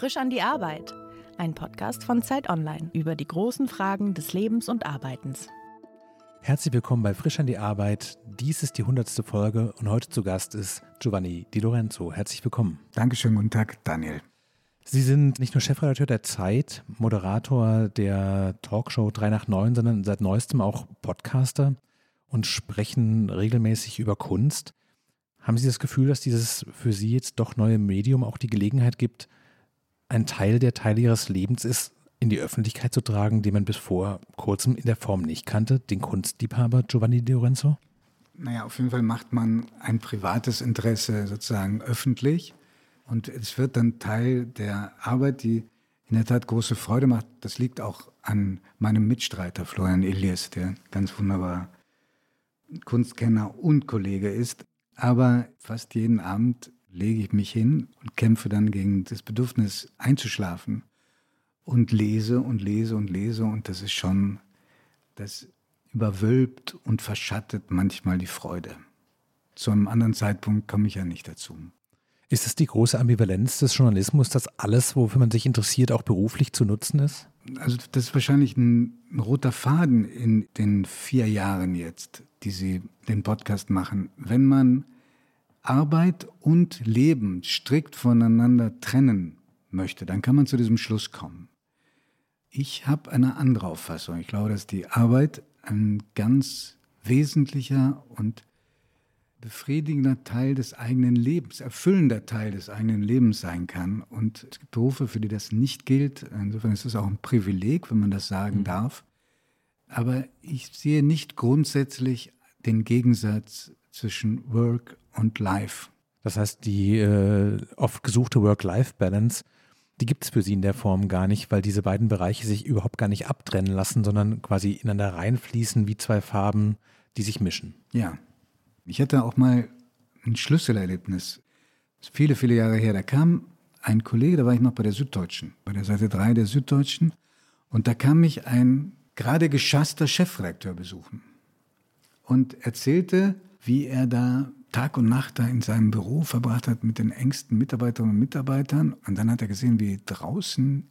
Frisch an die Arbeit. Ein Podcast von Zeit Online über die großen Fragen des Lebens und Arbeitens. Herzlich willkommen bei Frisch an die Arbeit. Dies ist die hundertste Folge und heute zu Gast ist Giovanni Di Lorenzo. Herzlich willkommen. Dankeschön, guten Tag, Daniel. Sie sind nicht nur Chefredakteur der Zeit, Moderator der Talkshow 3 nach 9, sondern seit neuestem auch Podcaster und sprechen regelmäßig über Kunst. Haben Sie das Gefühl, dass dieses für Sie jetzt doch neue Medium auch die Gelegenheit gibt, ein Teil der Teile Ihres Lebens ist, in die Öffentlichkeit zu tragen, den man bis vor kurzem in der Form nicht kannte, den Kunstliebhaber Giovanni Di Lorenzo? Naja, auf jeden Fall macht man ein privates Interesse sozusagen öffentlich und es wird dann Teil der Arbeit, die in der Tat große Freude macht. Das liegt auch an meinem Mitstreiter Florian Elias, der ganz wunderbar Kunstkenner und Kollege ist. Aber fast jeden Abend lege ich mich hin und kämpfe dann gegen das Bedürfnis einzuschlafen und lese und lese und lese und das ist schon, das überwölbt und verschattet manchmal die Freude. Zu einem anderen Zeitpunkt komme ich ja nicht dazu. Ist es die große Ambivalenz des Journalismus, dass alles, wofür man sich interessiert, auch beruflich zu nutzen ist? Also das ist wahrscheinlich ein, ein roter Faden in den vier Jahren jetzt, die Sie den Podcast machen. Wenn man Arbeit und Leben strikt voneinander trennen möchte, dann kann man zu diesem Schluss kommen. Ich habe eine andere Auffassung. Ich glaube, dass die Arbeit ein ganz wesentlicher und befriedigender Teil des eigenen Lebens, erfüllender Teil des eigenen Lebens sein kann. Und es gibt Berufe, für die das nicht gilt. Insofern ist es auch ein Privileg, wenn man das sagen mhm. darf. Aber ich sehe nicht grundsätzlich den Gegensatz zwischen Work und Life. Das heißt, die äh, oft gesuchte Work-Life-Balance, die gibt es für Sie in der Form gar nicht, weil diese beiden Bereiche sich überhaupt gar nicht abtrennen lassen, sondern quasi ineinander reinfließen wie zwei Farben, die sich mischen. Ja. Ich hatte auch mal ein Schlüsselerlebnis. Viele, viele Jahre her. Da kam ein Kollege, da war ich noch bei der Süddeutschen, bei der Seite 3 der Süddeutschen. Und da kam mich ein gerade geschasster Chefredakteur besuchen und erzählte, wie er da Tag und Nacht da in seinem Büro verbracht hat mit den engsten Mitarbeiterinnen und Mitarbeitern. Und dann hat er gesehen, wie draußen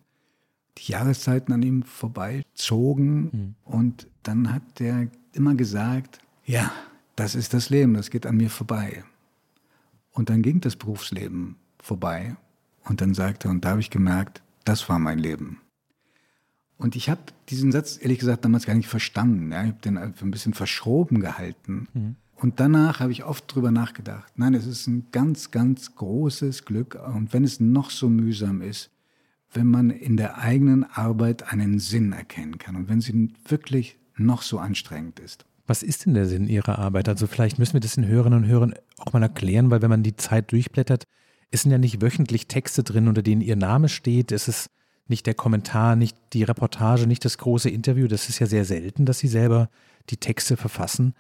die Jahreszeiten an ihm vorbeizogen. Mhm. Und dann hat er immer gesagt, ja, das ist das Leben, das geht an mir vorbei. Und dann ging das Berufsleben vorbei. Und dann sagte er, und da habe ich gemerkt, das war mein Leben. Und ich habe diesen Satz ehrlich gesagt damals gar nicht verstanden. Ja. Ich habe den ein bisschen verschroben gehalten. Mhm. Und danach habe ich oft drüber nachgedacht. Nein, es ist ein ganz, ganz großes Glück. Und wenn es noch so mühsam ist, wenn man in der eigenen Arbeit einen Sinn erkennen kann und wenn sie wirklich noch so anstrengend ist. Was ist denn der Sinn Ihrer Arbeit? Also vielleicht müssen wir das den Hörerinnen und Hörern auch mal erklären, weil wenn man die Zeit durchblättert, es sind ja nicht wöchentlich Texte drin, unter denen Ihr Name steht. Es ist nicht der Kommentar, nicht die Reportage, nicht das große Interview. Das ist ja sehr selten, dass Sie selber die Texte verfassen.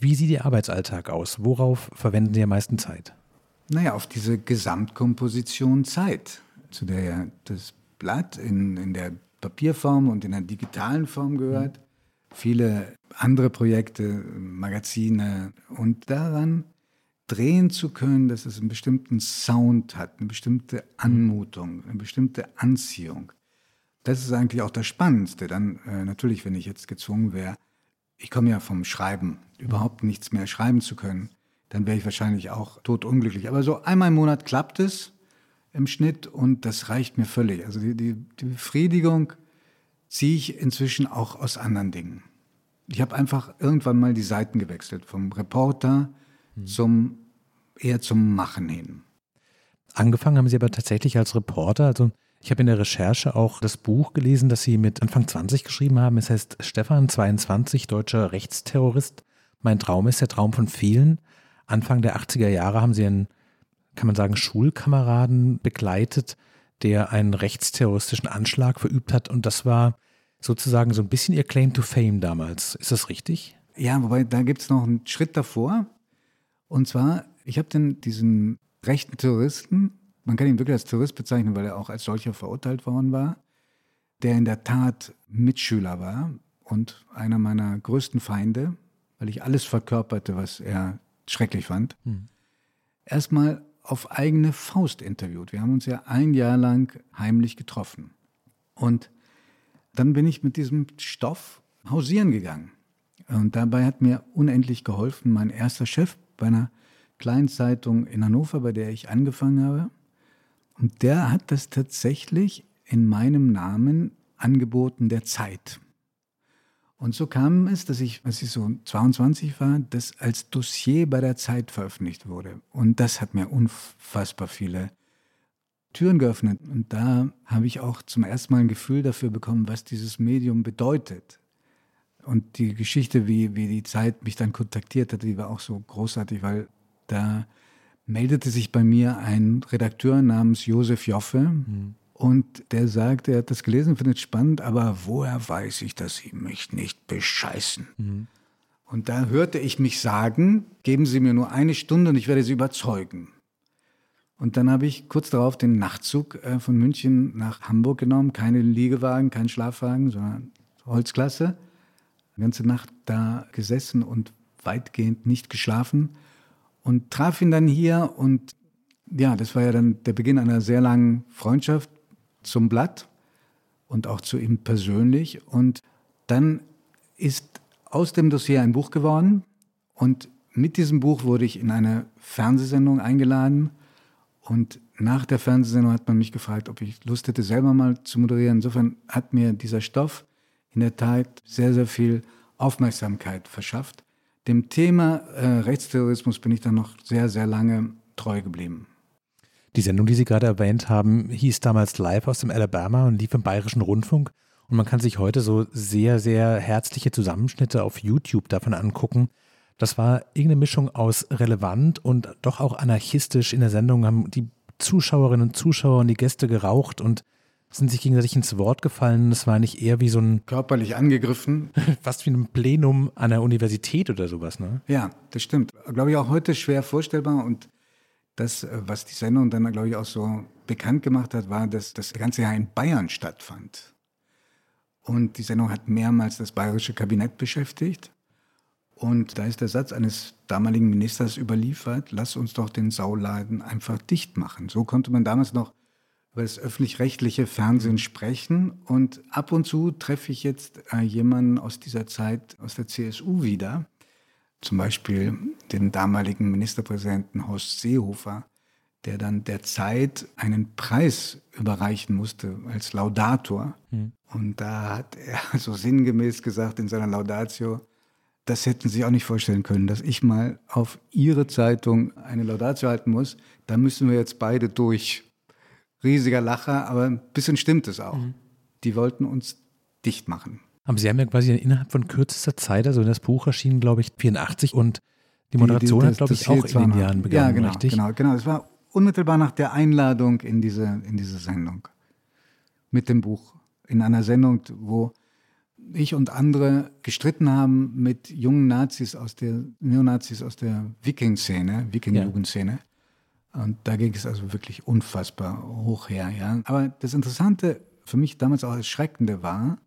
Wie sieht Ihr Arbeitsalltag aus? Worauf verwenden Sie am meisten Zeit? Naja, auf diese Gesamtkomposition Zeit, zu der ja das Blatt in, in der Papierform und in der digitalen Form gehört. Viele andere Projekte, Magazine und daran drehen zu können, dass es einen bestimmten Sound hat, eine bestimmte Anmutung, eine bestimmte Anziehung. Das ist eigentlich auch das Spannendste. Dann äh, natürlich, wenn ich jetzt gezwungen wäre, ich komme ja vom Schreiben, überhaupt nichts mehr schreiben zu können, dann wäre ich wahrscheinlich auch totunglücklich. Aber so einmal im Monat klappt es im Schnitt und das reicht mir völlig. Also die, die, die Befriedigung ziehe ich inzwischen auch aus anderen Dingen. Ich habe einfach irgendwann mal die Seiten gewechselt, vom Reporter hm. zum eher zum Machen hin. Angefangen haben Sie aber tatsächlich als Reporter, also ich habe in der Recherche auch das Buch gelesen, das Sie mit Anfang 20 geschrieben haben. Es heißt Stefan 22, deutscher Rechtsterrorist. Mein Traum ist der Traum von vielen. Anfang der 80er Jahre haben Sie einen, kann man sagen, Schulkameraden begleitet, der einen rechtsterroristischen Anschlag verübt hat. Und das war sozusagen so ein bisschen Ihr Claim to Fame damals. Ist das richtig? Ja, wobei da gibt es noch einen Schritt davor. Und zwar, ich habe diesen rechten Terroristen man kann ihn wirklich als Terrorist bezeichnen, weil er auch als solcher verurteilt worden war, der in der Tat Mitschüler war und einer meiner größten Feinde, weil ich alles verkörperte, was er schrecklich fand. Hm. Erstmal auf eigene Faust interviewt. Wir haben uns ja ein Jahr lang heimlich getroffen. Und dann bin ich mit diesem Stoff hausieren gegangen. Und dabei hat mir unendlich geholfen mein erster Chef bei einer kleinen Zeitung in Hannover, bei der ich angefangen habe. Und der hat das tatsächlich in meinem Namen angeboten der Zeit. Und so kam es, dass ich, als ich so 22 war, das als Dossier bei der Zeit veröffentlicht wurde. Und das hat mir unfassbar viele Türen geöffnet. Und da habe ich auch zum ersten Mal ein Gefühl dafür bekommen, was dieses Medium bedeutet. Und die Geschichte, wie, wie die Zeit mich dann kontaktiert hat, die war auch so großartig, weil da meldete sich bei mir ein Redakteur namens Josef Joffe mhm. und der sagte, er hat das gelesen, findet es spannend, aber woher weiß ich, dass Sie mich nicht bescheißen? Mhm. Und da hörte ich mich sagen, geben Sie mir nur eine Stunde und ich werde Sie überzeugen. Und dann habe ich kurz darauf den Nachtzug äh, von München nach Hamburg genommen. Keine Liegewagen, kein Schlafwagen, sondern Holzklasse. Die ganze Nacht da gesessen und weitgehend nicht geschlafen und traf ihn dann hier und ja, das war ja dann der Beginn einer sehr langen Freundschaft zum Blatt und auch zu ihm persönlich. Und dann ist aus dem Dossier ein Buch geworden und mit diesem Buch wurde ich in eine Fernsehsendung eingeladen und nach der Fernsehsendung hat man mich gefragt, ob ich Lust hätte, selber mal zu moderieren. Insofern hat mir dieser Stoff in der Tat sehr, sehr viel Aufmerksamkeit verschafft. Dem Thema äh, Rechtsterrorismus bin ich dann noch sehr, sehr lange treu geblieben. Die Sendung, die Sie gerade erwähnt haben, hieß damals live aus dem Alabama und lief im Bayerischen Rundfunk. Und man kann sich heute so sehr, sehr herzliche Zusammenschnitte auf YouTube davon angucken. Das war irgendeine Mischung aus relevant und doch auch anarchistisch. In der Sendung haben die Zuschauerinnen und Zuschauer und die Gäste geraucht und sind sich gegenseitig ins Wort gefallen. Es war nicht eher wie so ein. Körperlich angegriffen. Fast wie ein Plenum an der Universität oder sowas, ne? Ja, das stimmt. Glaube ich auch heute schwer vorstellbar. Und das, was die Sendung dann, glaube ich, auch so bekannt gemacht hat, war, dass das ganze Jahr in Bayern stattfand. Und die Sendung hat mehrmals das bayerische Kabinett beschäftigt. Und da ist der Satz eines damaligen Ministers überliefert, lass uns doch den Sauladen einfach dicht machen. So konnte man damals noch über das öffentlich-rechtliche Fernsehen sprechen. Und ab und zu treffe ich jetzt äh, jemanden aus dieser Zeit, aus der CSU wieder, zum Beispiel den damaligen Ministerpräsidenten Horst Seehofer, der dann der Zeit einen Preis überreichen musste als Laudator. Mhm. Und da hat er so sinngemäß gesagt in seiner Laudatio, das hätten Sie sich auch nicht vorstellen können, dass ich mal auf Ihre Zeitung eine Laudatio halten muss. Da müssen wir jetzt beide durch riesiger Lacher, aber ein bisschen stimmt es auch. Mhm. Die wollten uns dicht machen. Aber Sie haben ja quasi innerhalb von kürzester Zeit, also das Buch erschien, glaube ich, 84 und die Moderation die, die, das, hat, glaube ich, auch in den Jahren begonnen, ja, genau, richtig? Genau, genau. Es war unmittelbar nach der Einladung in diese, in diese Sendung mit dem Buch. In einer Sendung, wo ich und andere gestritten haben mit jungen Nazis aus der, Neonazis aus der Viking-Szene, Viking-Jugendszene. Ja. Und da ging es also wirklich unfassbar hoch her. Ja. Aber das Interessante, für mich damals auch Erschreckende war,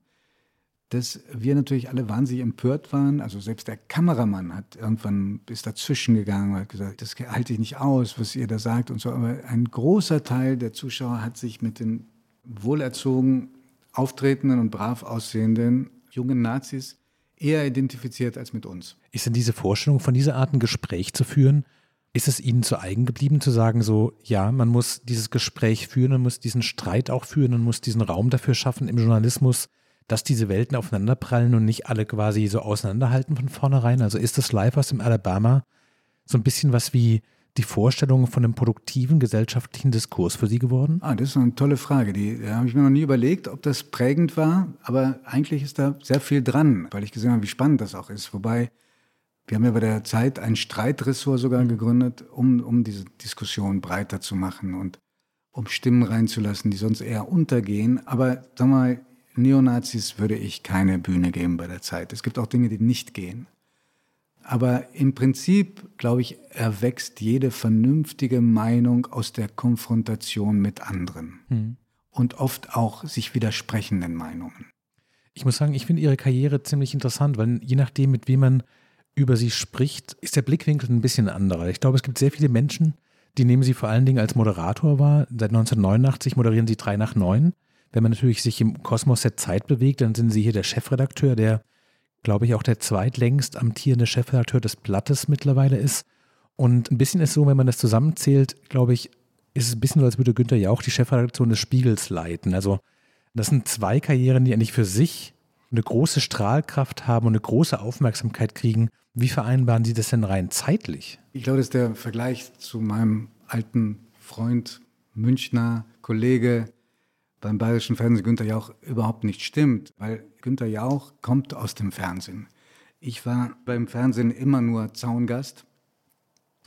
dass wir natürlich alle wahnsinnig empört waren. Also selbst der Kameramann hat irgendwann ist dazwischen gegangen und hat gesagt, das halte ich nicht aus, was ihr da sagt und so. Aber ein großer Teil der Zuschauer hat sich mit den wohlerzogen auftretenden und brav aussehenden jungen Nazis eher identifiziert als mit uns. Ist denn diese Vorstellung, von dieser Art ein Gespräch zu führen, ist es Ihnen zu eigen geblieben, zu sagen, so, ja, man muss dieses Gespräch führen, man muss diesen Streit auch führen, man muss diesen Raum dafür schaffen im Journalismus, dass diese Welten aufeinanderprallen und nicht alle quasi so auseinanderhalten von vornherein? Also ist das live aus dem Alabama so ein bisschen was wie die Vorstellung von einem produktiven gesellschaftlichen Diskurs für Sie geworden? Ah, das ist eine tolle Frage. Die, die habe ich mir noch nie überlegt, ob das prägend war, aber eigentlich ist da sehr viel dran, weil ich gesehen habe, wie spannend das auch ist. Wobei wir haben ja bei der Zeit ein Streitressort sogar gegründet, um, um diese Diskussion breiter zu machen und um Stimmen reinzulassen, die sonst eher untergehen. Aber sag mal, Neonazis würde ich keine Bühne geben bei der Zeit. Es gibt auch Dinge, die nicht gehen. Aber im Prinzip, glaube ich, erwächst jede vernünftige Meinung aus der Konfrontation mit anderen. Hm. Und oft auch sich widersprechenden Meinungen. Ich muss sagen, ich finde Ihre Karriere ziemlich interessant, weil je nachdem, mit wem man über sie spricht, ist der Blickwinkel ein bisschen anderer. Ich glaube, es gibt sehr viele Menschen, die nehmen Sie vor allen Dingen als Moderator wahr. Seit 1989 moderieren Sie 3 nach 9. Wenn man natürlich sich im Kosmos der Zeit bewegt, dann sind Sie hier der Chefredakteur, der, glaube ich, auch der zweitlängst amtierende Chefredakteur des Blattes mittlerweile ist. Und ein bisschen ist so, wenn man das zusammenzählt, glaube ich, ist es ein bisschen so, als würde Günther ja auch die Chefredaktion des Spiegels leiten. Also das sind zwei Karrieren, die eigentlich für sich eine große Strahlkraft haben und eine große Aufmerksamkeit kriegen. Wie vereinbaren Sie das denn rein zeitlich? Ich glaube, dass der Vergleich zu meinem alten Freund, Münchner Kollege beim Bayerischen Fernsehen, Günter Jauch, überhaupt nicht stimmt, weil Günter Jauch kommt aus dem Fernsehen. Ich war beim Fernsehen immer nur Zaungast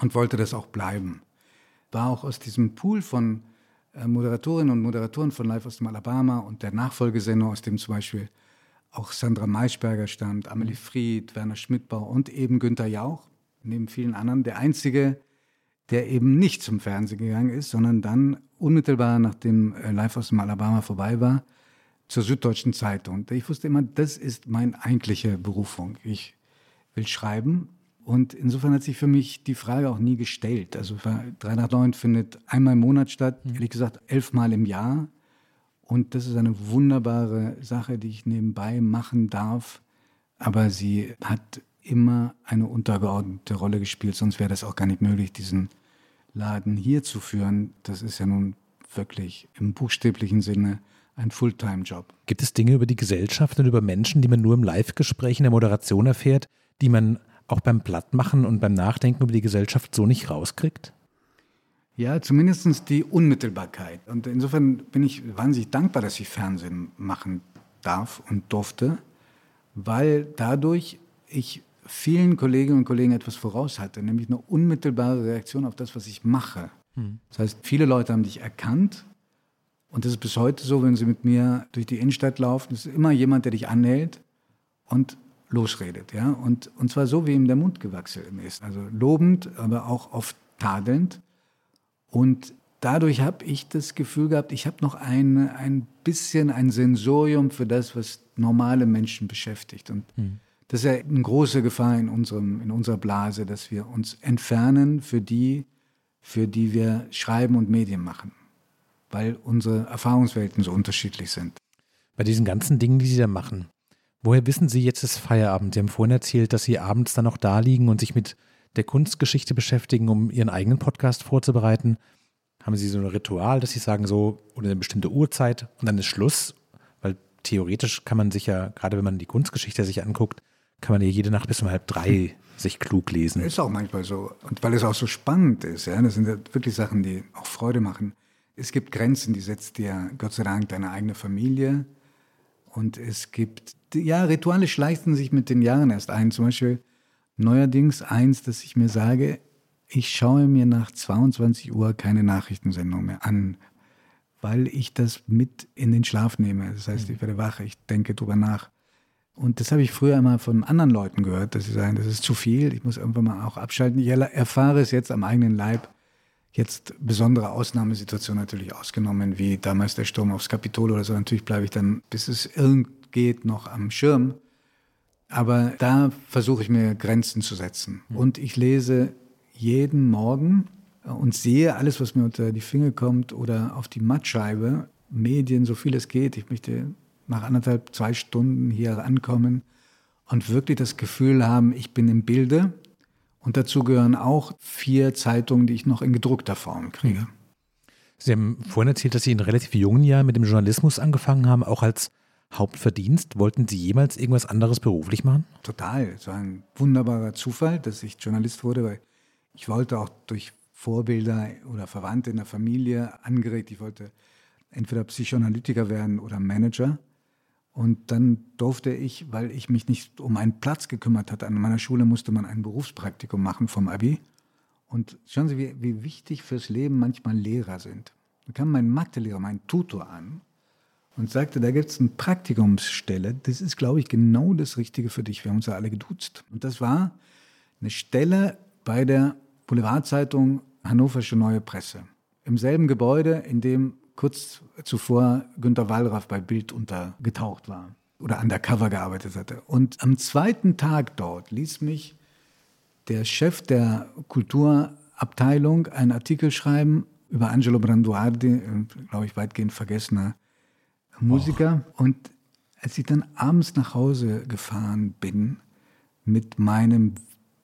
und wollte das auch bleiben. War auch aus diesem Pool von äh, Moderatorinnen und Moderatoren von Live aus dem Alabama und der Nachfolgesendung, aus dem zum Beispiel auch Sandra Maischberger stammt, Amelie Fried, Werner Schmidtbau und eben Günter Jauch, neben vielen anderen, der einzige, der eben nicht zum Fernsehen gegangen ist, sondern dann unmittelbar nachdem äh, Live aus dem Alabama vorbei war, zur Süddeutschen Zeitung. Ich wusste immer, das ist meine eigentliche Berufung. Ich will schreiben und insofern hat sich für mich die Frage auch nie gestellt. Also 3 nach 9 findet einmal im Monat statt, mhm. ehrlich gesagt elfmal im Jahr. Und das ist eine wunderbare Sache, die ich nebenbei machen darf. Aber sie hat immer eine untergeordnete Rolle gespielt, sonst wäre das auch gar nicht möglich, diesen Laden hier zu führen. Das ist ja nun wirklich im buchstäblichen Sinne ein Fulltime-Job. Gibt es Dinge über die Gesellschaft und über Menschen, die man nur im Live-Gespräch in der Moderation erfährt, die man auch beim Plattmachen und beim Nachdenken über die Gesellschaft so nicht rauskriegt? Ja, zumindest die Unmittelbarkeit. Und insofern bin ich wahnsinnig dankbar, dass ich Fernsehen machen darf und durfte, weil dadurch ich vielen Kolleginnen und Kollegen etwas voraus hatte, nämlich eine unmittelbare Reaktion auf das, was ich mache. Hm. Das heißt, viele Leute haben dich erkannt und das ist bis heute so, wenn sie mit mir durch die Innenstadt laufen, ist immer jemand, der dich anhält und losredet. Ja? Und, und zwar so, wie ihm der Mund gewachsen ist. Also lobend, aber auch oft tadelnd. Und dadurch habe ich das Gefühl gehabt, ich habe noch ein, ein bisschen ein Sensorium für das, was normale Menschen beschäftigt. Und mhm. das ist ja eine große Gefahr in, unserem, in unserer Blase, dass wir uns entfernen für die, für die wir schreiben und Medien machen, weil unsere Erfahrungswelten so unterschiedlich sind. Bei diesen ganzen Dingen, die Sie da machen, Woher wissen Sie jetzt ist Feierabend? Sie haben vorhin erzählt, dass Sie abends dann noch da liegen und sich mit der Kunstgeschichte beschäftigen, um Ihren eigenen Podcast vorzubereiten. Haben Sie so ein Ritual, dass Sie sagen, so oder eine bestimmte Uhrzeit und dann ist Schluss? Weil theoretisch kann man sich ja, gerade wenn man die Kunstgeschichte sich anguckt, kann man ja jede Nacht bis um halb drei sich klug lesen. Ist auch manchmal so. Und weil es auch so spannend ist, ja, das sind ja wirklich Sachen, die auch Freude machen. Es gibt Grenzen, die setzt dir Gott sei Dank deine eigene Familie. Und es gibt ja, Rituale schleichen sich mit den Jahren erst ein. Zum Beispiel neuerdings eins, dass ich mir sage, ich schaue mir nach 22 Uhr keine Nachrichtensendung mehr an, weil ich das mit in den Schlaf nehme. Das heißt, ich werde wach, ich denke drüber nach. Und das habe ich früher immer von anderen Leuten gehört, dass sie sagen, das ist zu viel, ich muss irgendwann mal auch abschalten. Ich erfahre es jetzt am eigenen Leib. Jetzt besondere Ausnahmesituationen natürlich ausgenommen, wie damals der Sturm aufs Kapitol oder so. Natürlich bleibe ich dann, bis es irgendwie geht, noch am Schirm. Aber da versuche ich mir Grenzen zu setzen. Hm. Und ich lese jeden Morgen und sehe alles, was mir unter die Finger kommt oder auf die Mattscheibe, Medien, so viel es geht. Ich möchte nach anderthalb, zwei Stunden hier ankommen und wirklich das Gefühl haben, ich bin im Bilde. Und dazu gehören auch vier Zeitungen, die ich noch in gedruckter Form kriege. Sie haben vorhin erzählt, dass Sie in relativ jungen Jahren mit dem Journalismus angefangen haben, auch als Hauptverdienst? Wollten Sie jemals irgendwas anderes beruflich machen? Total. Es war ein wunderbarer Zufall, dass ich Journalist wurde, weil ich wollte auch durch Vorbilder oder Verwandte in der Familie angeregt, ich wollte entweder Psychoanalytiker werden oder Manager. Und dann durfte ich, weil ich mich nicht um einen Platz gekümmert hatte, an meiner Schule musste man ein Berufspraktikum machen vom Abi. Und schauen Sie, wie, wie wichtig fürs Leben manchmal Lehrer sind. Da kam mein Mathelehrer, mein Tutor an und sagte, da gibt es eine Praktikumsstelle, das ist, glaube ich, genau das Richtige für dich. Wir haben uns ja alle geduzt. Und das war eine Stelle bei der Boulevardzeitung Hannoversche Neue Presse. Im selben Gebäude, in dem kurz zuvor Günter Wallraff bei Bild untergetaucht war oder undercover gearbeitet hatte. Und am zweiten Tag dort ließ mich der Chef der Kultur Abteilung einen Artikel schreiben über Angelo Branduardi, glaube ich, weitgehend vergessener Musiker. Oh. Und als ich dann abends nach Hause gefahren bin mit meinem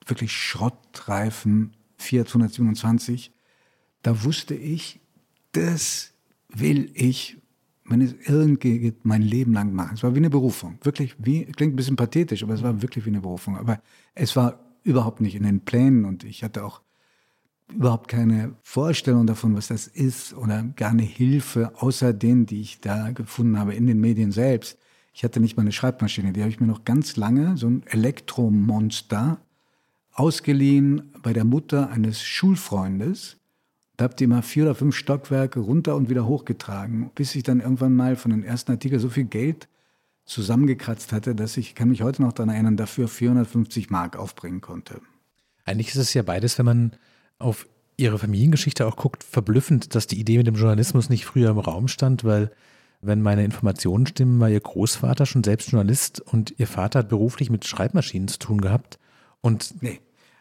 wirklich schrottreifen Fiat 127, da wusste ich, das will ich, wenn es irgendwie geht, mein Leben lang machen. Es war wie eine Berufung. Wirklich wie, klingt ein bisschen pathetisch, aber es war wirklich wie eine Berufung. Aber es war überhaupt nicht in den Plänen und ich hatte auch überhaupt keine Vorstellung davon, was das ist oder gar eine Hilfe, außer denen, die ich da gefunden habe in den Medien selbst. Ich hatte nicht mal eine Schreibmaschine, die habe ich mir noch ganz lange, so ein Elektromonster, ausgeliehen bei der Mutter eines Schulfreundes. Da habt ihr mal vier oder fünf Stockwerke runter und wieder hochgetragen, bis ich dann irgendwann mal von den ersten Artikeln so viel Geld zusammengekratzt hatte, dass ich, kann mich heute noch daran erinnern, dafür 450 Mark aufbringen konnte. Eigentlich ist es ja beides, wenn man auf Ihre Familiengeschichte auch guckt, verblüffend, dass die Idee mit dem Journalismus nicht früher im Raum stand, weil wenn meine Informationen stimmen, war Ihr Großvater schon selbst Journalist und Ihr Vater hat beruflich mit Schreibmaschinen zu tun gehabt. Und nee,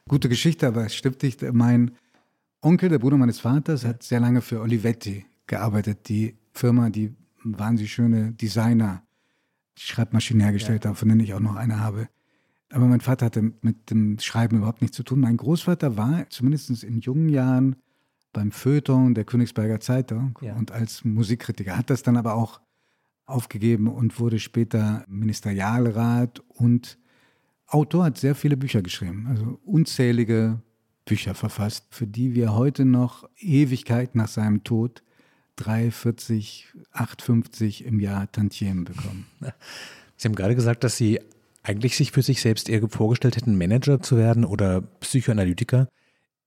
gute Geschichte, aber es stimmt nicht. Mein Onkel, der Bruder meines Vaters, hat sehr lange für Olivetti gearbeitet, die Firma, die wahnsinnig schöne Designer Schreibmaschinen hergestellt ja. haben, von denen ich auch noch eine habe. Aber mein Vater hatte mit dem Schreiben überhaupt nichts zu tun. Mein Großvater war zumindest in jungen Jahren beim Feuilleton der Königsberger Zeitung ja. und als Musikkritiker. Hat das dann aber auch aufgegeben und wurde später Ministerialrat und Autor, hat sehr viele Bücher geschrieben, also unzählige Bücher verfasst, für die wir heute noch Ewigkeit nach seinem Tod 3,40, 8,50 im Jahr Tantiemen bekommen. Sie haben gerade gesagt, dass Sie eigentlich sich für sich selbst eher vorgestellt hätten, Manager zu werden oder Psychoanalytiker.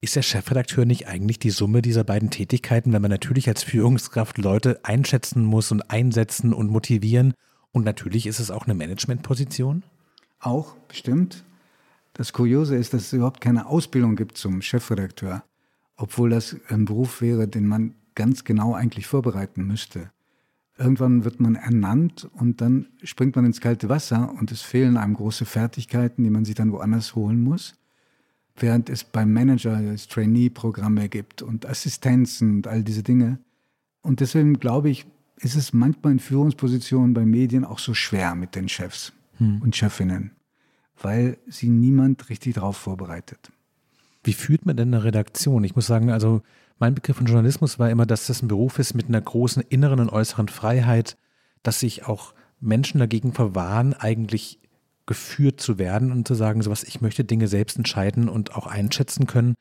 Ist der Chefredakteur nicht eigentlich die Summe dieser beiden Tätigkeiten, wenn man natürlich als Führungskraft Leute einschätzen muss und einsetzen und motivieren? Und natürlich ist es auch eine Managementposition? Auch, bestimmt. Das Kuriose ist, dass es überhaupt keine Ausbildung gibt zum Chefredakteur, obwohl das ein Beruf wäre, den man ganz genau eigentlich vorbereiten müsste. Irgendwann wird man ernannt und dann springt man ins kalte Wasser und es fehlen einem große Fertigkeiten, die man sich dann woanders holen muss. Während es beim Manager Trainee-Programme gibt und Assistenzen und all diese Dinge. Und deswegen glaube ich, ist es manchmal in Führungspositionen bei Medien auch so schwer mit den Chefs hm. und Chefinnen, weil sie niemand richtig darauf vorbereitet. Wie führt man denn eine Redaktion? Ich muss sagen, also mein Begriff von Journalismus war immer, dass das ein Beruf ist mit einer großen inneren und äußeren Freiheit, dass sich auch Menschen dagegen verwahren, eigentlich geführt zu werden und zu sagen, sowas, ich möchte Dinge selbst entscheiden und auch einschätzen können.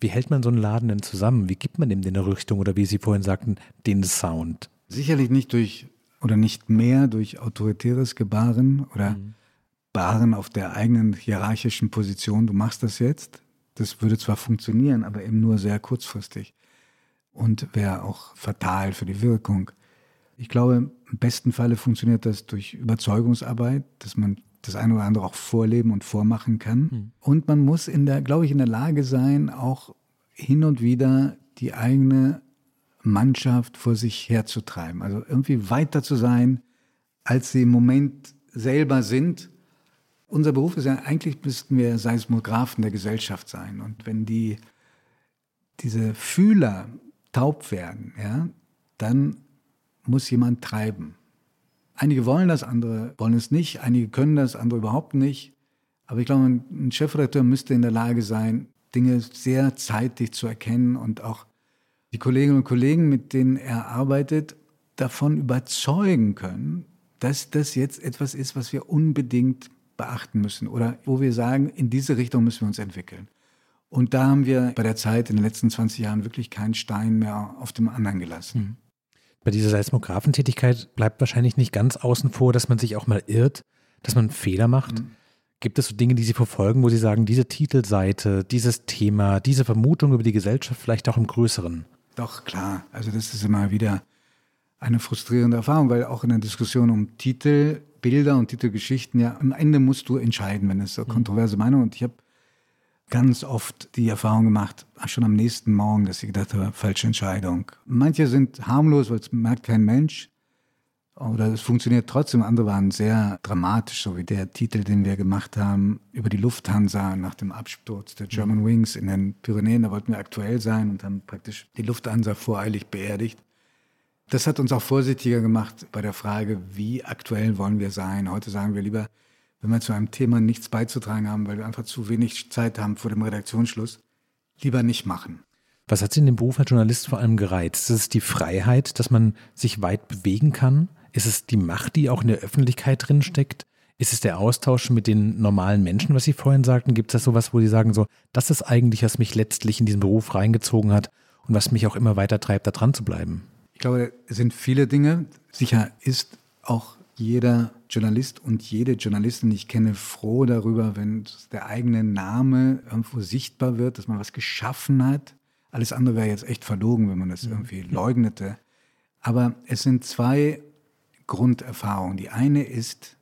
Wie hält man so einen Laden denn zusammen? Wie gibt man dem den Richtung oder wie Sie vorhin sagten, den Sound? Sicherlich nicht durch oder nicht mehr durch autoritäres Gebaren oder mhm. Baren auf der eigenen hierarchischen Position. Du machst das jetzt, das würde zwar funktionieren, aber eben nur sehr kurzfristig und wäre auch fatal für die Wirkung. Ich glaube, im besten Falle funktioniert das durch Überzeugungsarbeit, dass man das eine oder andere auch vorleben und vormachen kann. Mhm. Und man muss in der, glaube ich, in der Lage sein, auch hin und wieder die eigene Mannschaft vor sich herzutreiben. Also irgendwie weiter zu sein, als sie im Moment selber sind unser Beruf ist ja eigentlich, müssten wir Seismographen der Gesellschaft sein. Und wenn die, diese Fühler taub werden, ja, dann muss jemand treiben. Einige wollen das, andere wollen es nicht, einige können das, andere überhaupt nicht. Aber ich glaube, ein Chefredakteur müsste in der Lage sein, Dinge sehr zeitig zu erkennen und auch die Kolleginnen und Kollegen, mit denen er arbeitet, davon überzeugen können, dass das jetzt etwas ist, was wir unbedingt beachten müssen oder wo wir sagen, in diese Richtung müssen wir uns entwickeln. Und da haben wir bei der Zeit in den letzten 20 Jahren wirklich keinen Stein mehr auf dem anderen gelassen. Mhm. Bei dieser Seismographentätigkeit bleibt wahrscheinlich nicht ganz außen vor, dass man sich auch mal irrt, dass man Fehler macht. Mhm. Gibt es so Dinge, die Sie verfolgen, wo Sie sagen, diese Titelseite, dieses Thema, diese Vermutung über die Gesellschaft vielleicht auch im Größeren? Doch, klar. Also das ist immer wieder eine frustrierende Erfahrung, weil auch in der Diskussion um Titel Bilder und Titelgeschichten, ja, am Ende musst du entscheiden, wenn es so mhm. kontroverse Meinung und ich habe ganz oft die Erfahrung gemacht, schon am nächsten Morgen, dass ich gedacht habe, falsche Entscheidung. Manche sind harmlos, weil es merkt kein Mensch. oder es funktioniert trotzdem. Andere waren sehr dramatisch, so wie der Titel, den wir gemacht haben über die Lufthansa nach dem Absturz der German Wings in den Pyrenäen. Da wollten wir aktuell sein und haben praktisch die Lufthansa voreilig beerdigt. Das hat uns auch vorsichtiger gemacht bei der Frage, wie aktuell wollen wir sein. Heute sagen wir lieber, wenn wir zu einem Thema nichts beizutragen haben, weil wir einfach zu wenig Zeit haben vor dem Redaktionsschluss, lieber nicht machen. Was hat Sie in dem Beruf als Journalist vor allem gereizt? Ist es die Freiheit, dass man sich weit bewegen kann? Ist es die Macht, die auch in der Öffentlichkeit drin steckt? Ist es der Austausch mit den normalen Menschen, was Sie vorhin sagten? Gibt es da sowas, wo Sie sagen, so, das ist eigentlich, was mich letztlich in diesen Beruf reingezogen hat und was mich auch immer weiter treibt, da dran zu bleiben? Ich glaube, es sind viele Dinge. Sicher ist auch jeder Journalist und jede Journalistin, die ich kenne, froh darüber, wenn der eigene Name irgendwo sichtbar wird, dass man was geschaffen hat. Alles andere wäre jetzt echt verlogen, wenn man das irgendwie leugnete. Aber es sind zwei Grunderfahrungen. Die eine ist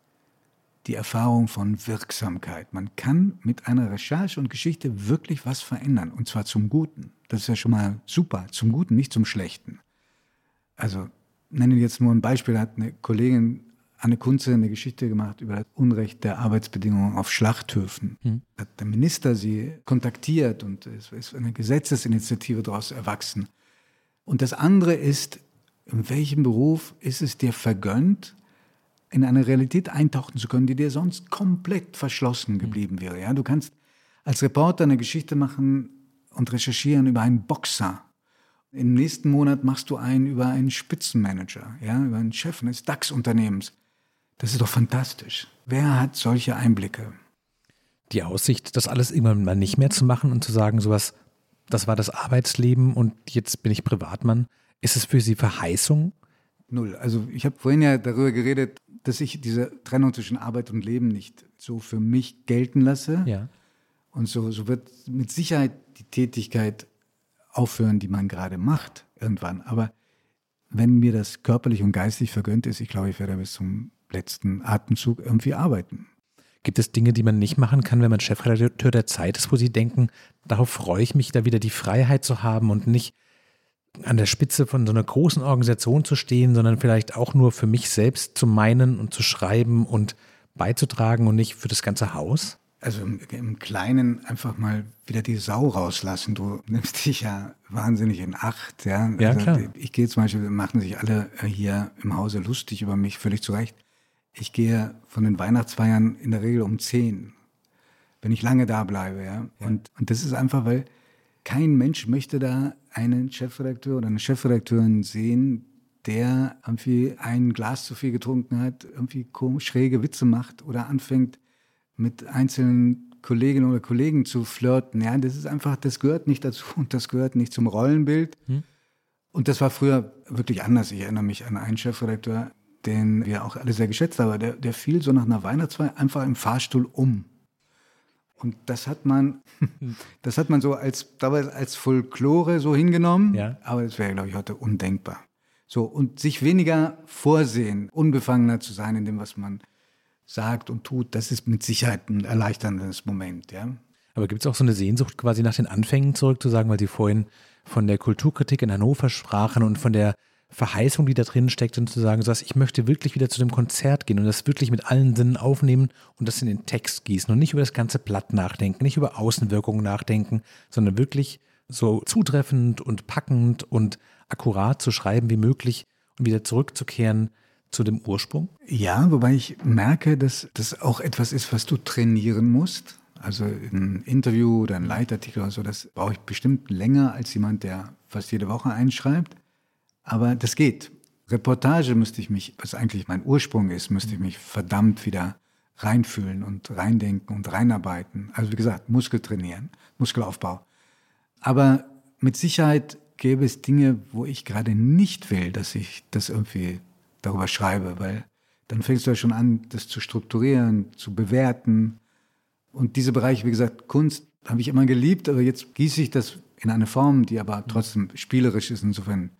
die Erfahrung von Wirksamkeit. Man kann mit einer Recherche und Geschichte wirklich was verändern, und zwar zum Guten. Das ist ja schon mal super, zum Guten, nicht zum Schlechten. Also nenne jetzt nur ein Beispiel, hat eine Kollegin Anne Kunze eine Geschichte gemacht über das Unrecht der Arbeitsbedingungen auf Schlachthöfen. Hm. Hat der Minister sie kontaktiert und es ist eine Gesetzesinitiative daraus erwachsen. Und das andere ist, in welchem Beruf ist es dir vergönnt, in eine Realität eintauchen zu können, die dir sonst komplett verschlossen hm. geblieben wäre. Ja, du kannst als Reporter eine Geschichte machen und recherchieren über einen Boxer. Im nächsten Monat machst du einen über einen Spitzenmanager, ja, über einen Chef eines DAX-Unternehmens. Das ist doch fantastisch. Wer hat solche Einblicke? Die Aussicht, das alles irgendwann mal nicht mehr zu machen und zu sagen, sowas, das war das Arbeitsleben und jetzt bin ich Privatmann. Ist es für Sie Verheißung? Null. Also ich habe vorhin ja darüber geredet, dass ich diese Trennung zwischen Arbeit und Leben nicht so für mich gelten lasse. Ja. Und so, so wird mit Sicherheit die Tätigkeit aufhören, die man gerade macht, irgendwann. Aber wenn mir das körperlich und geistig vergönnt ist, ich glaube, ich werde bis zum letzten Atemzug irgendwie arbeiten. Gibt es Dinge, die man nicht machen kann, wenn man Chefredakteur der Zeit ist, wo Sie denken, darauf freue ich mich, da wieder die Freiheit zu haben und nicht an der Spitze von so einer großen Organisation zu stehen, sondern vielleicht auch nur für mich selbst zu meinen und zu schreiben und beizutragen und nicht für das ganze Haus? Also im, im, Kleinen einfach mal wieder die Sau rauslassen. Du nimmst dich ja wahnsinnig in Acht. Ja, ja also, klar. Ich gehe zum Beispiel, machen sich alle hier im Hause lustig über mich, völlig zu Recht. Ich gehe von den Weihnachtsfeiern in der Regel um zehn, wenn ich lange da bleibe. Ja? ja. Und, und das ist einfach, weil kein Mensch möchte da einen Chefredakteur oder eine Chefredakteurin sehen, der irgendwie ein Glas zu viel getrunken hat, irgendwie schräge Witze macht oder anfängt mit einzelnen Kolleginnen oder Kollegen zu flirten. Ja, das ist einfach, das gehört nicht dazu und das gehört nicht zum Rollenbild. Hm. Und das war früher wirklich anders. Ich erinnere mich an einen Chefredakteur, den wir auch alle sehr geschätzt haben, der, der fiel so nach einer Weihnachtsfeier einfach im Fahrstuhl um. Und das hat man, das hat man so als, dabei als Folklore so hingenommen, ja. aber das wäre, glaube ich, heute undenkbar. So, und sich weniger vorsehen, unbefangener zu sein in dem, was man sagt und tut, das ist mit Sicherheit ein erleichterndes Moment, ja. Aber gibt es auch so eine Sehnsucht quasi nach den Anfängen zurück zu sagen, weil Sie vorhin von der Kulturkritik in Hannover sprachen und von der Verheißung, die da drin steckt, und zu sagen, so ich möchte wirklich wieder zu dem Konzert gehen und das wirklich mit allen Sinnen aufnehmen und das in den Text gießen und nicht über das ganze Blatt nachdenken, nicht über Außenwirkungen nachdenken, sondern wirklich so zutreffend und packend und akkurat zu schreiben wie möglich und wieder zurückzukehren zu dem Ursprung? Ja, wobei ich merke, dass das auch etwas ist, was du trainieren musst. Also ein Interview oder ein Leitartikel oder so, das brauche ich bestimmt länger als jemand, der fast jede Woche einschreibt. Aber das geht. Reportage müsste ich mich, was eigentlich mein Ursprung ist, müsste ich mich verdammt wieder reinfühlen und reindenken und reinarbeiten. Also wie gesagt, Muskel trainieren, Muskelaufbau. Aber mit Sicherheit gäbe es Dinge, wo ich gerade nicht will, dass ich das irgendwie darüber schreibe, weil dann fängst du ja schon an, das zu strukturieren, zu bewerten. Und diese Bereiche, wie gesagt, Kunst habe ich immer geliebt, aber jetzt gieße ich das in eine Form, die aber trotzdem spielerisch ist. Insofern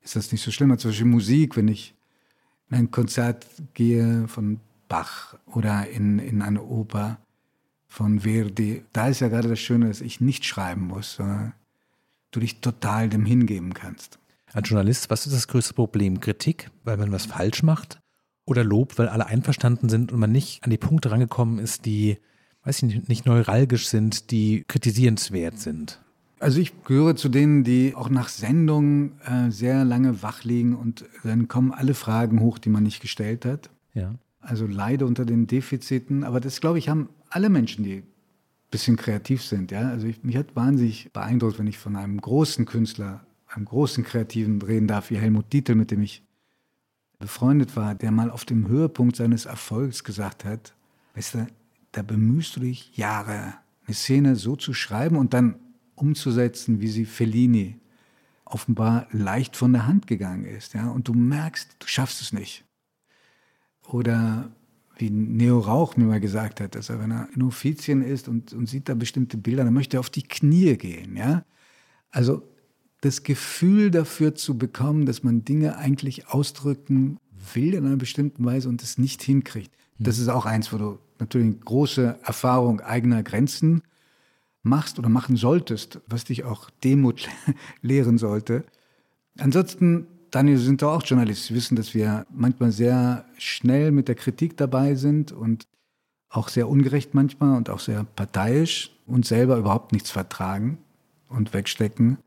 ist das nicht so schlimm. Zum Beispiel Musik, wenn ich in ein Konzert gehe von Bach oder in, in eine Oper von Verdi, da ist ja gerade das Schöne, dass ich nicht schreiben muss, sondern du dich total dem hingeben kannst. Als Journalist, was ist das größte Problem? Kritik, weil man was falsch macht? Oder Lob, weil alle einverstanden sind und man nicht an die Punkte rangekommen ist, die, weiß ich nicht, nicht neuralgisch sind, die kritisierenswert sind? Also ich gehöre zu denen, die auch nach Sendung äh, sehr lange wach liegen und dann kommen alle Fragen hoch, die man nicht gestellt hat. Ja. Also leide unter den Defiziten, aber das glaube ich haben alle Menschen, die ein bisschen kreativ sind. Ja? Also ich, mich hat wahnsinnig beeindruckt, wenn ich von einem großen Künstler, einem großen Kreativen reden darf, wie Helmut Dietl, mit dem ich befreundet war, der mal auf dem Höhepunkt seines Erfolgs gesagt hat, weißt du, da bemühst du dich Jahre, eine Szene so zu schreiben und dann umzusetzen, wie sie Fellini offenbar leicht von der Hand gegangen ist. Ja? Und du merkst, du schaffst es nicht. Oder wie Neo Rauch mir mal gesagt hat, dass er, wenn er in Offizien ist und, und sieht da bestimmte Bilder, dann möchte er auf die Knie gehen. Ja? Also das Gefühl dafür zu bekommen, dass man Dinge eigentlich ausdrücken will in einer bestimmten Weise und es nicht hinkriegt. Das ist auch eins, wo du natürlich große Erfahrung eigener Grenzen machst oder machen solltest, was dich auch Demut lehren sollte. Ansonsten, Daniel, Sie sind doch auch Journalist. Sie wissen, dass wir manchmal sehr schnell mit der Kritik dabei sind und auch sehr ungerecht manchmal und auch sehr parteiisch und selber überhaupt nichts vertragen und wegstecken.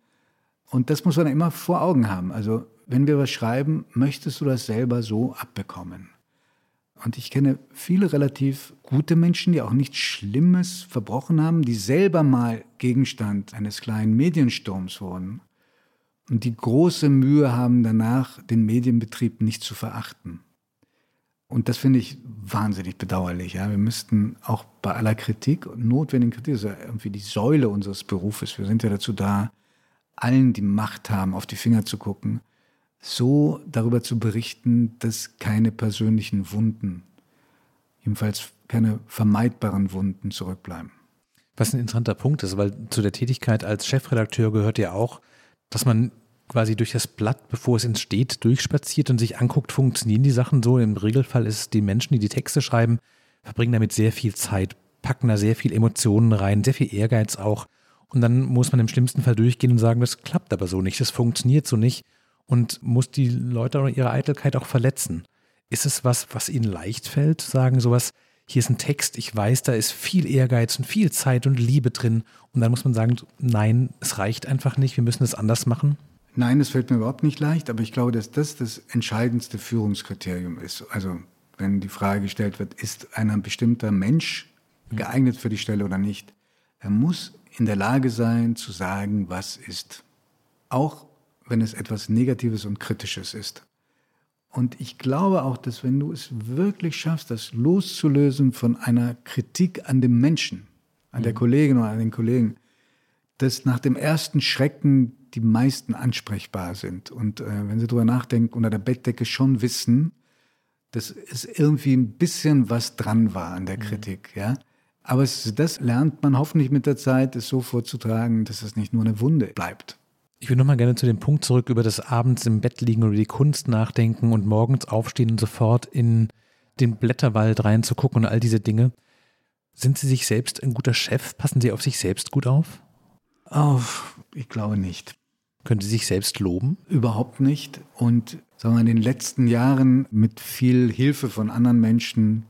Und das muss man immer vor Augen haben. Also, wenn wir was schreiben, möchtest du das selber so abbekommen? Und ich kenne viele relativ gute Menschen, die auch nichts Schlimmes verbrochen haben, die selber mal Gegenstand eines kleinen Mediensturms wurden und die große Mühe haben, danach den Medienbetrieb nicht zu verachten. Und das finde ich wahnsinnig bedauerlich. Ja. Wir müssten auch bei aller Kritik, notwendigen Kritik, das ist ja irgendwie die Säule unseres Berufes, wir sind ja dazu da, allen, die Macht haben, auf die Finger zu gucken, so darüber zu berichten, dass keine persönlichen Wunden, jedenfalls keine vermeidbaren Wunden zurückbleiben. Was ein interessanter Punkt ist, weil zu der Tätigkeit als Chefredakteur gehört ja auch, dass man quasi durch das Blatt, bevor es entsteht, durchspaziert und sich anguckt, funktionieren die Sachen so. Im Regelfall ist es die Menschen, die die Texte schreiben, verbringen damit sehr viel Zeit, packen da sehr viel Emotionen rein, sehr viel Ehrgeiz auch. Und dann muss man im schlimmsten Fall durchgehen und sagen, das klappt aber so nicht, das funktioniert so nicht und muss die Leute oder ihre Eitelkeit auch verletzen. Ist es was, was ihnen leicht fällt, sagen sowas, hier ist ein Text, ich weiß, da ist viel Ehrgeiz und viel Zeit und Liebe drin und dann muss man sagen, nein, es reicht einfach nicht, wir müssen es anders machen? Nein, das fällt mir überhaupt nicht leicht, aber ich glaube, dass das das entscheidendste Führungskriterium ist. Also wenn die Frage gestellt wird, ist ein bestimmter Mensch geeignet für die Stelle oder nicht, er muss in der Lage sein zu sagen, was ist. Auch wenn es etwas Negatives und Kritisches ist. Und ich glaube auch, dass wenn du es wirklich schaffst, das loszulösen von einer Kritik an dem Menschen, an der mhm. Kollegin oder an den Kollegen, dass nach dem ersten Schrecken die meisten ansprechbar sind. Und äh, wenn sie darüber nachdenken, unter der Bettdecke schon wissen, dass es irgendwie ein bisschen was dran war an der mhm. Kritik. Ja? Aber es, das lernt man hoffentlich mit der Zeit, es so vorzutragen, dass es nicht nur eine Wunde bleibt. Ich will nochmal gerne zu dem Punkt zurück, über das abends im Bett liegen oder die Kunst nachdenken und morgens aufstehen und sofort in den Blätterwald reinzugucken und all diese Dinge. Sind Sie sich selbst ein guter Chef? Passen Sie auf sich selbst gut auf? Oh, ich glaube nicht. Können Sie sich selbst loben? Überhaupt nicht. Und sagen wir, in den letzten Jahren mit viel Hilfe von anderen Menschen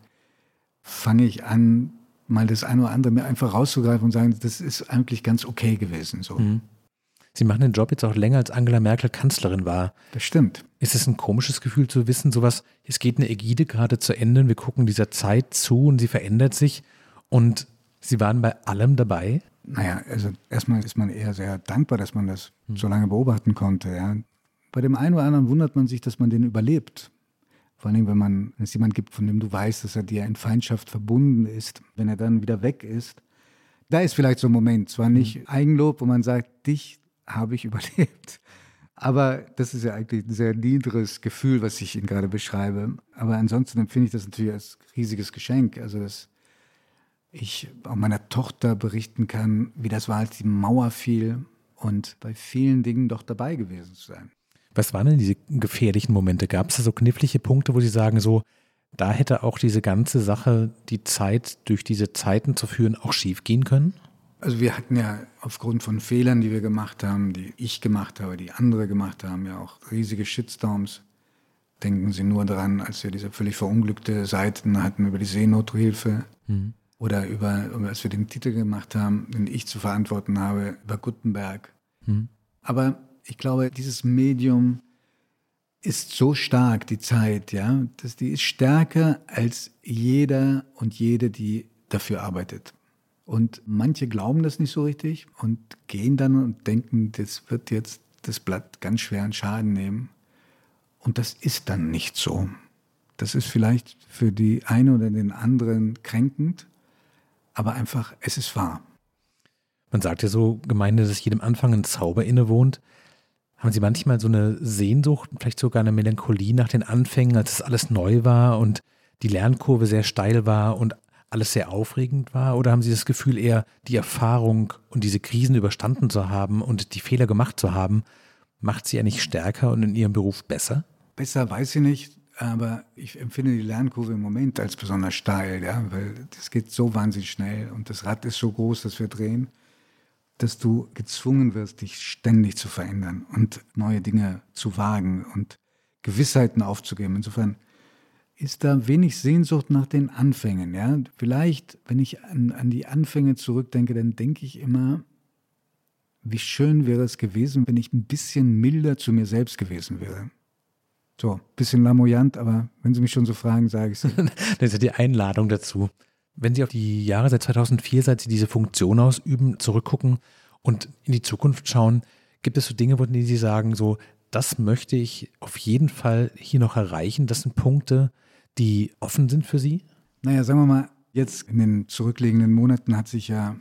fange ich an, mal das eine oder andere mir einfach rauszugreifen und sagen, das ist eigentlich ganz okay gewesen. So. Mhm. Sie machen den Job jetzt auch länger, als Angela Merkel Kanzlerin war. Das stimmt. Ist es ein komisches Gefühl zu wissen, sowas, es geht eine Ägide gerade zu Ende, wir gucken dieser Zeit zu und sie verändert sich und Sie waren bei allem dabei? Naja, also erstmal ist man eher sehr dankbar, dass man das hm. so lange beobachten konnte. Ja. Bei dem einen oder anderen wundert man sich, dass man den überlebt. Vor allem, wenn man, wenn es jemand gibt, von dem du weißt, dass er dir in Feindschaft verbunden ist, wenn er dann wieder weg ist. Da ist vielleicht so ein Moment, zwar nicht hm. Eigenlob, wo man sagt, dich habe ich überlebt. Aber das ist ja eigentlich ein sehr niedriges Gefühl, was ich Ihnen gerade beschreibe. Aber ansonsten empfinde ich das natürlich als riesiges Geschenk. Also, dass ich auch meiner Tochter berichten kann, wie das war, als die Mauer fiel und bei vielen Dingen doch dabei gewesen zu sein. Was waren denn diese gefährlichen Momente? Gab es da so knifflige Punkte, wo Sie sagen, so, da hätte auch diese ganze Sache, die Zeit durch diese Zeiten zu führen, auch schief gehen können? Also wir hatten ja aufgrund von Fehlern, die wir gemacht haben, die ich gemacht habe, die andere gemacht haben, ja auch riesige Shitstorms. Denken Sie nur daran, als wir diese völlig verunglückte Seiten hatten über die Seenothilfe mhm. oder über, als wir den Titel gemacht haben, den ich zu verantworten habe, über Gutenberg. Mhm. Aber ich glaube, dieses Medium ist so stark, die Zeit, ja, dass die ist stärker als jeder und jede, die dafür arbeitet. Und manche glauben das nicht so richtig und gehen dann und denken, das wird jetzt das Blatt ganz schweren Schaden nehmen. Und das ist dann nicht so. Das ist vielleicht für die eine oder den anderen kränkend, aber einfach, es ist wahr. Man sagt ja so, Gemeinde, dass jedem Anfang ein Zauber innewohnt. Haben Sie manchmal so eine Sehnsucht, vielleicht sogar eine Melancholie nach den Anfängen, als es alles neu war und die Lernkurve sehr steil war und alles sehr aufregend war? Oder haben Sie das Gefühl eher, die Erfahrung und diese Krisen überstanden zu haben und die Fehler gemacht zu haben, macht Sie ja nicht stärker und in Ihrem Beruf besser? Besser weiß ich nicht, aber ich empfinde die Lernkurve im Moment als besonders steil, ja, weil das geht so wahnsinnig schnell und das Rad ist so groß, dass wir drehen dass du gezwungen wirst, dich ständig zu verändern und neue Dinge zu wagen und Gewissheiten aufzugeben. Insofern ist da wenig Sehnsucht nach den Anfängen. Ja? Vielleicht, wenn ich an, an die Anfänge zurückdenke, dann denke ich immer, wie schön wäre es gewesen, wenn ich ein bisschen milder zu mir selbst gewesen wäre. So, bisschen lamoyant, aber wenn Sie mich schon so fragen, sage ich es. das ist ja die Einladung dazu. Wenn Sie auf die Jahre seit 2004, seit Sie diese Funktion ausüben, zurückgucken und in die Zukunft schauen, gibt es so Dinge, wo Sie sagen, so, das möchte ich auf jeden Fall hier noch erreichen? Das sind Punkte, die offen sind für Sie? Naja, sagen wir mal, jetzt in den zurückliegenden Monaten hat sich ja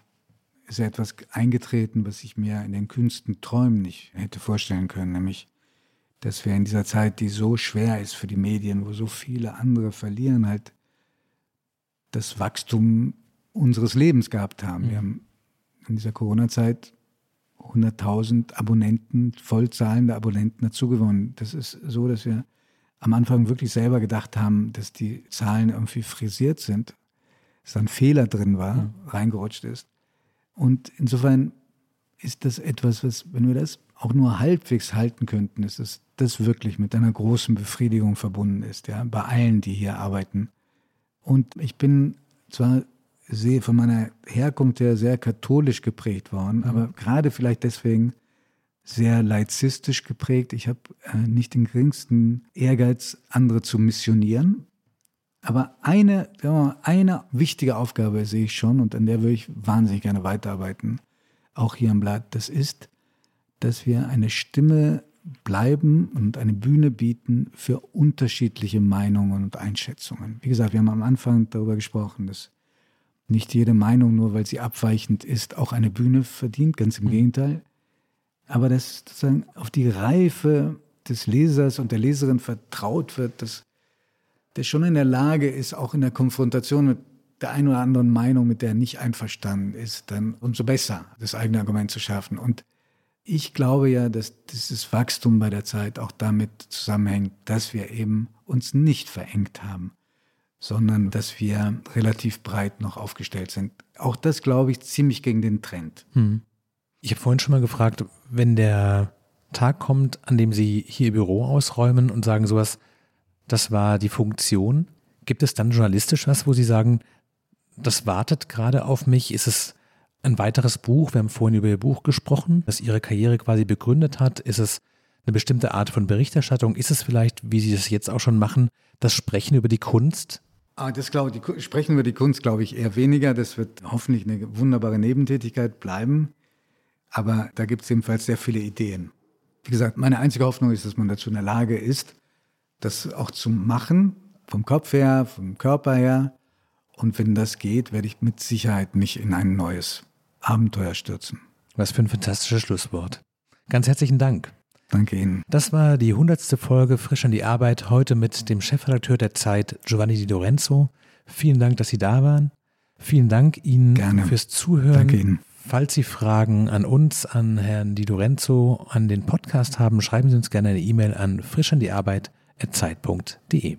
ist ja etwas eingetreten, was ich mir in den Künsten träumen nicht hätte vorstellen können, nämlich, dass wir in dieser Zeit, die so schwer ist für die Medien, wo so viele andere verlieren, halt das Wachstum unseres Lebens gehabt haben. Mhm. Wir haben in dieser Corona-Zeit 100.000 Abonnenten, vollzahlende Abonnenten dazugewonnen. Das ist so, dass wir am Anfang wirklich selber gedacht haben, dass die Zahlen irgendwie frisiert sind, dass da ein Fehler drin war, mhm. reingerutscht ist. Und insofern ist das etwas, was, wenn wir das auch nur halbwegs halten könnten, ist es das wirklich mit einer großen Befriedigung verbunden ist, ja, bei allen, die hier arbeiten. Und ich bin zwar sehr, von meiner Herkunft her sehr katholisch geprägt worden, mhm. aber gerade vielleicht deswegen sehr laizistisch geprägt. Ich habe äh, nicht den geringsten Ehrgeiz, andere zu missionieren. Aber eine, mal, eine wichtige Aufgabe sehe ich schon und an der würde ich wahnsinnig gerne weiterarbeiten, auch hier im Blatt. Das ist, dass wir eine Stimme bleiben und eine Bühne bieten für unterschiedliche Meinungen und Einschätzungen. Wie gesagt, wir haben am Anfang darüber gesprochen, dass nicht jede Meinung, nur weil sie abweichend ist, auch eine Bühne verdient, ganz im mhm. Gegenteil. Aber dass sozusagen auf die Reife des Lesers und der Leserin vertraut wird, dass der schon in der Lage ist, auch in der Konfrontation mit der einen oder anderen Meinung, mit der er nicht einverstanden ist, dann umso besser das eigene Argument zu schaffen. Und ich glaube ja, dass dieses Wachstum bei der Zeit auch damit zusammenhängt, dass wir eben uns nicht verengt haben, sondern dass wir relativ breit noch aufgestellt sind. Auch das glaube ich ziemlich gegen den Trend. Hm. Ich habe vorhin schon mal gefragt, wenn der Tag kommt, an dem Sie hier Ihr Büro ausräumen und sagen sowas, das war die Funktion, gibt es dann journalistisch was, wo Sie sagen, das wartet gerade auf mich? Ist es ein weiteres Buch. Wir haben vorhin über Ihr Buch gesprochen, das Ihre Karriere quasi begründet hat. Ist es eine bestimmte Art von Berichterstattung? Ist es vielleicht, wie Sie das jetzt auch schon machen, das Sprechen über die Kunst? Ah, das glaube ich, Sprechen über die Kunst glaube ich eher weniger. Das wird hoffentlich eine wunderbare Nebentätigkeit bleiben. Aber da gibt es jedenfalls sehr viele Ideen. Wie gesagt, meine einzige Hoffnung ist, dass man dazu in der Lage ist, das auch zu machen, vom Kopf her, vom Körper her. Und wenn das geht, werde ich mit Sicherheit nicht in ein neues Abenteuer stürzen. Was für ein fantastisches Schlusswort. Ganz herzlichen Dank. Danke Ihnen. Das war die hundertste Folge Frisch an die Arbeit, heute mit dem Chefredakteur der Zeit, Giovanni Di Lorenzo. Vielen Dank, dass Sie da waren. Vielen Dank Ihnen Gerne. fürs Zuhören. Danke Ihnen. Falls Sie Fragen an uns, an Herrn Di Lorenzo, an den Podcast haben, schreiben Sie uns gerne eine E-Mail an frischandiarbeit.zeit.de.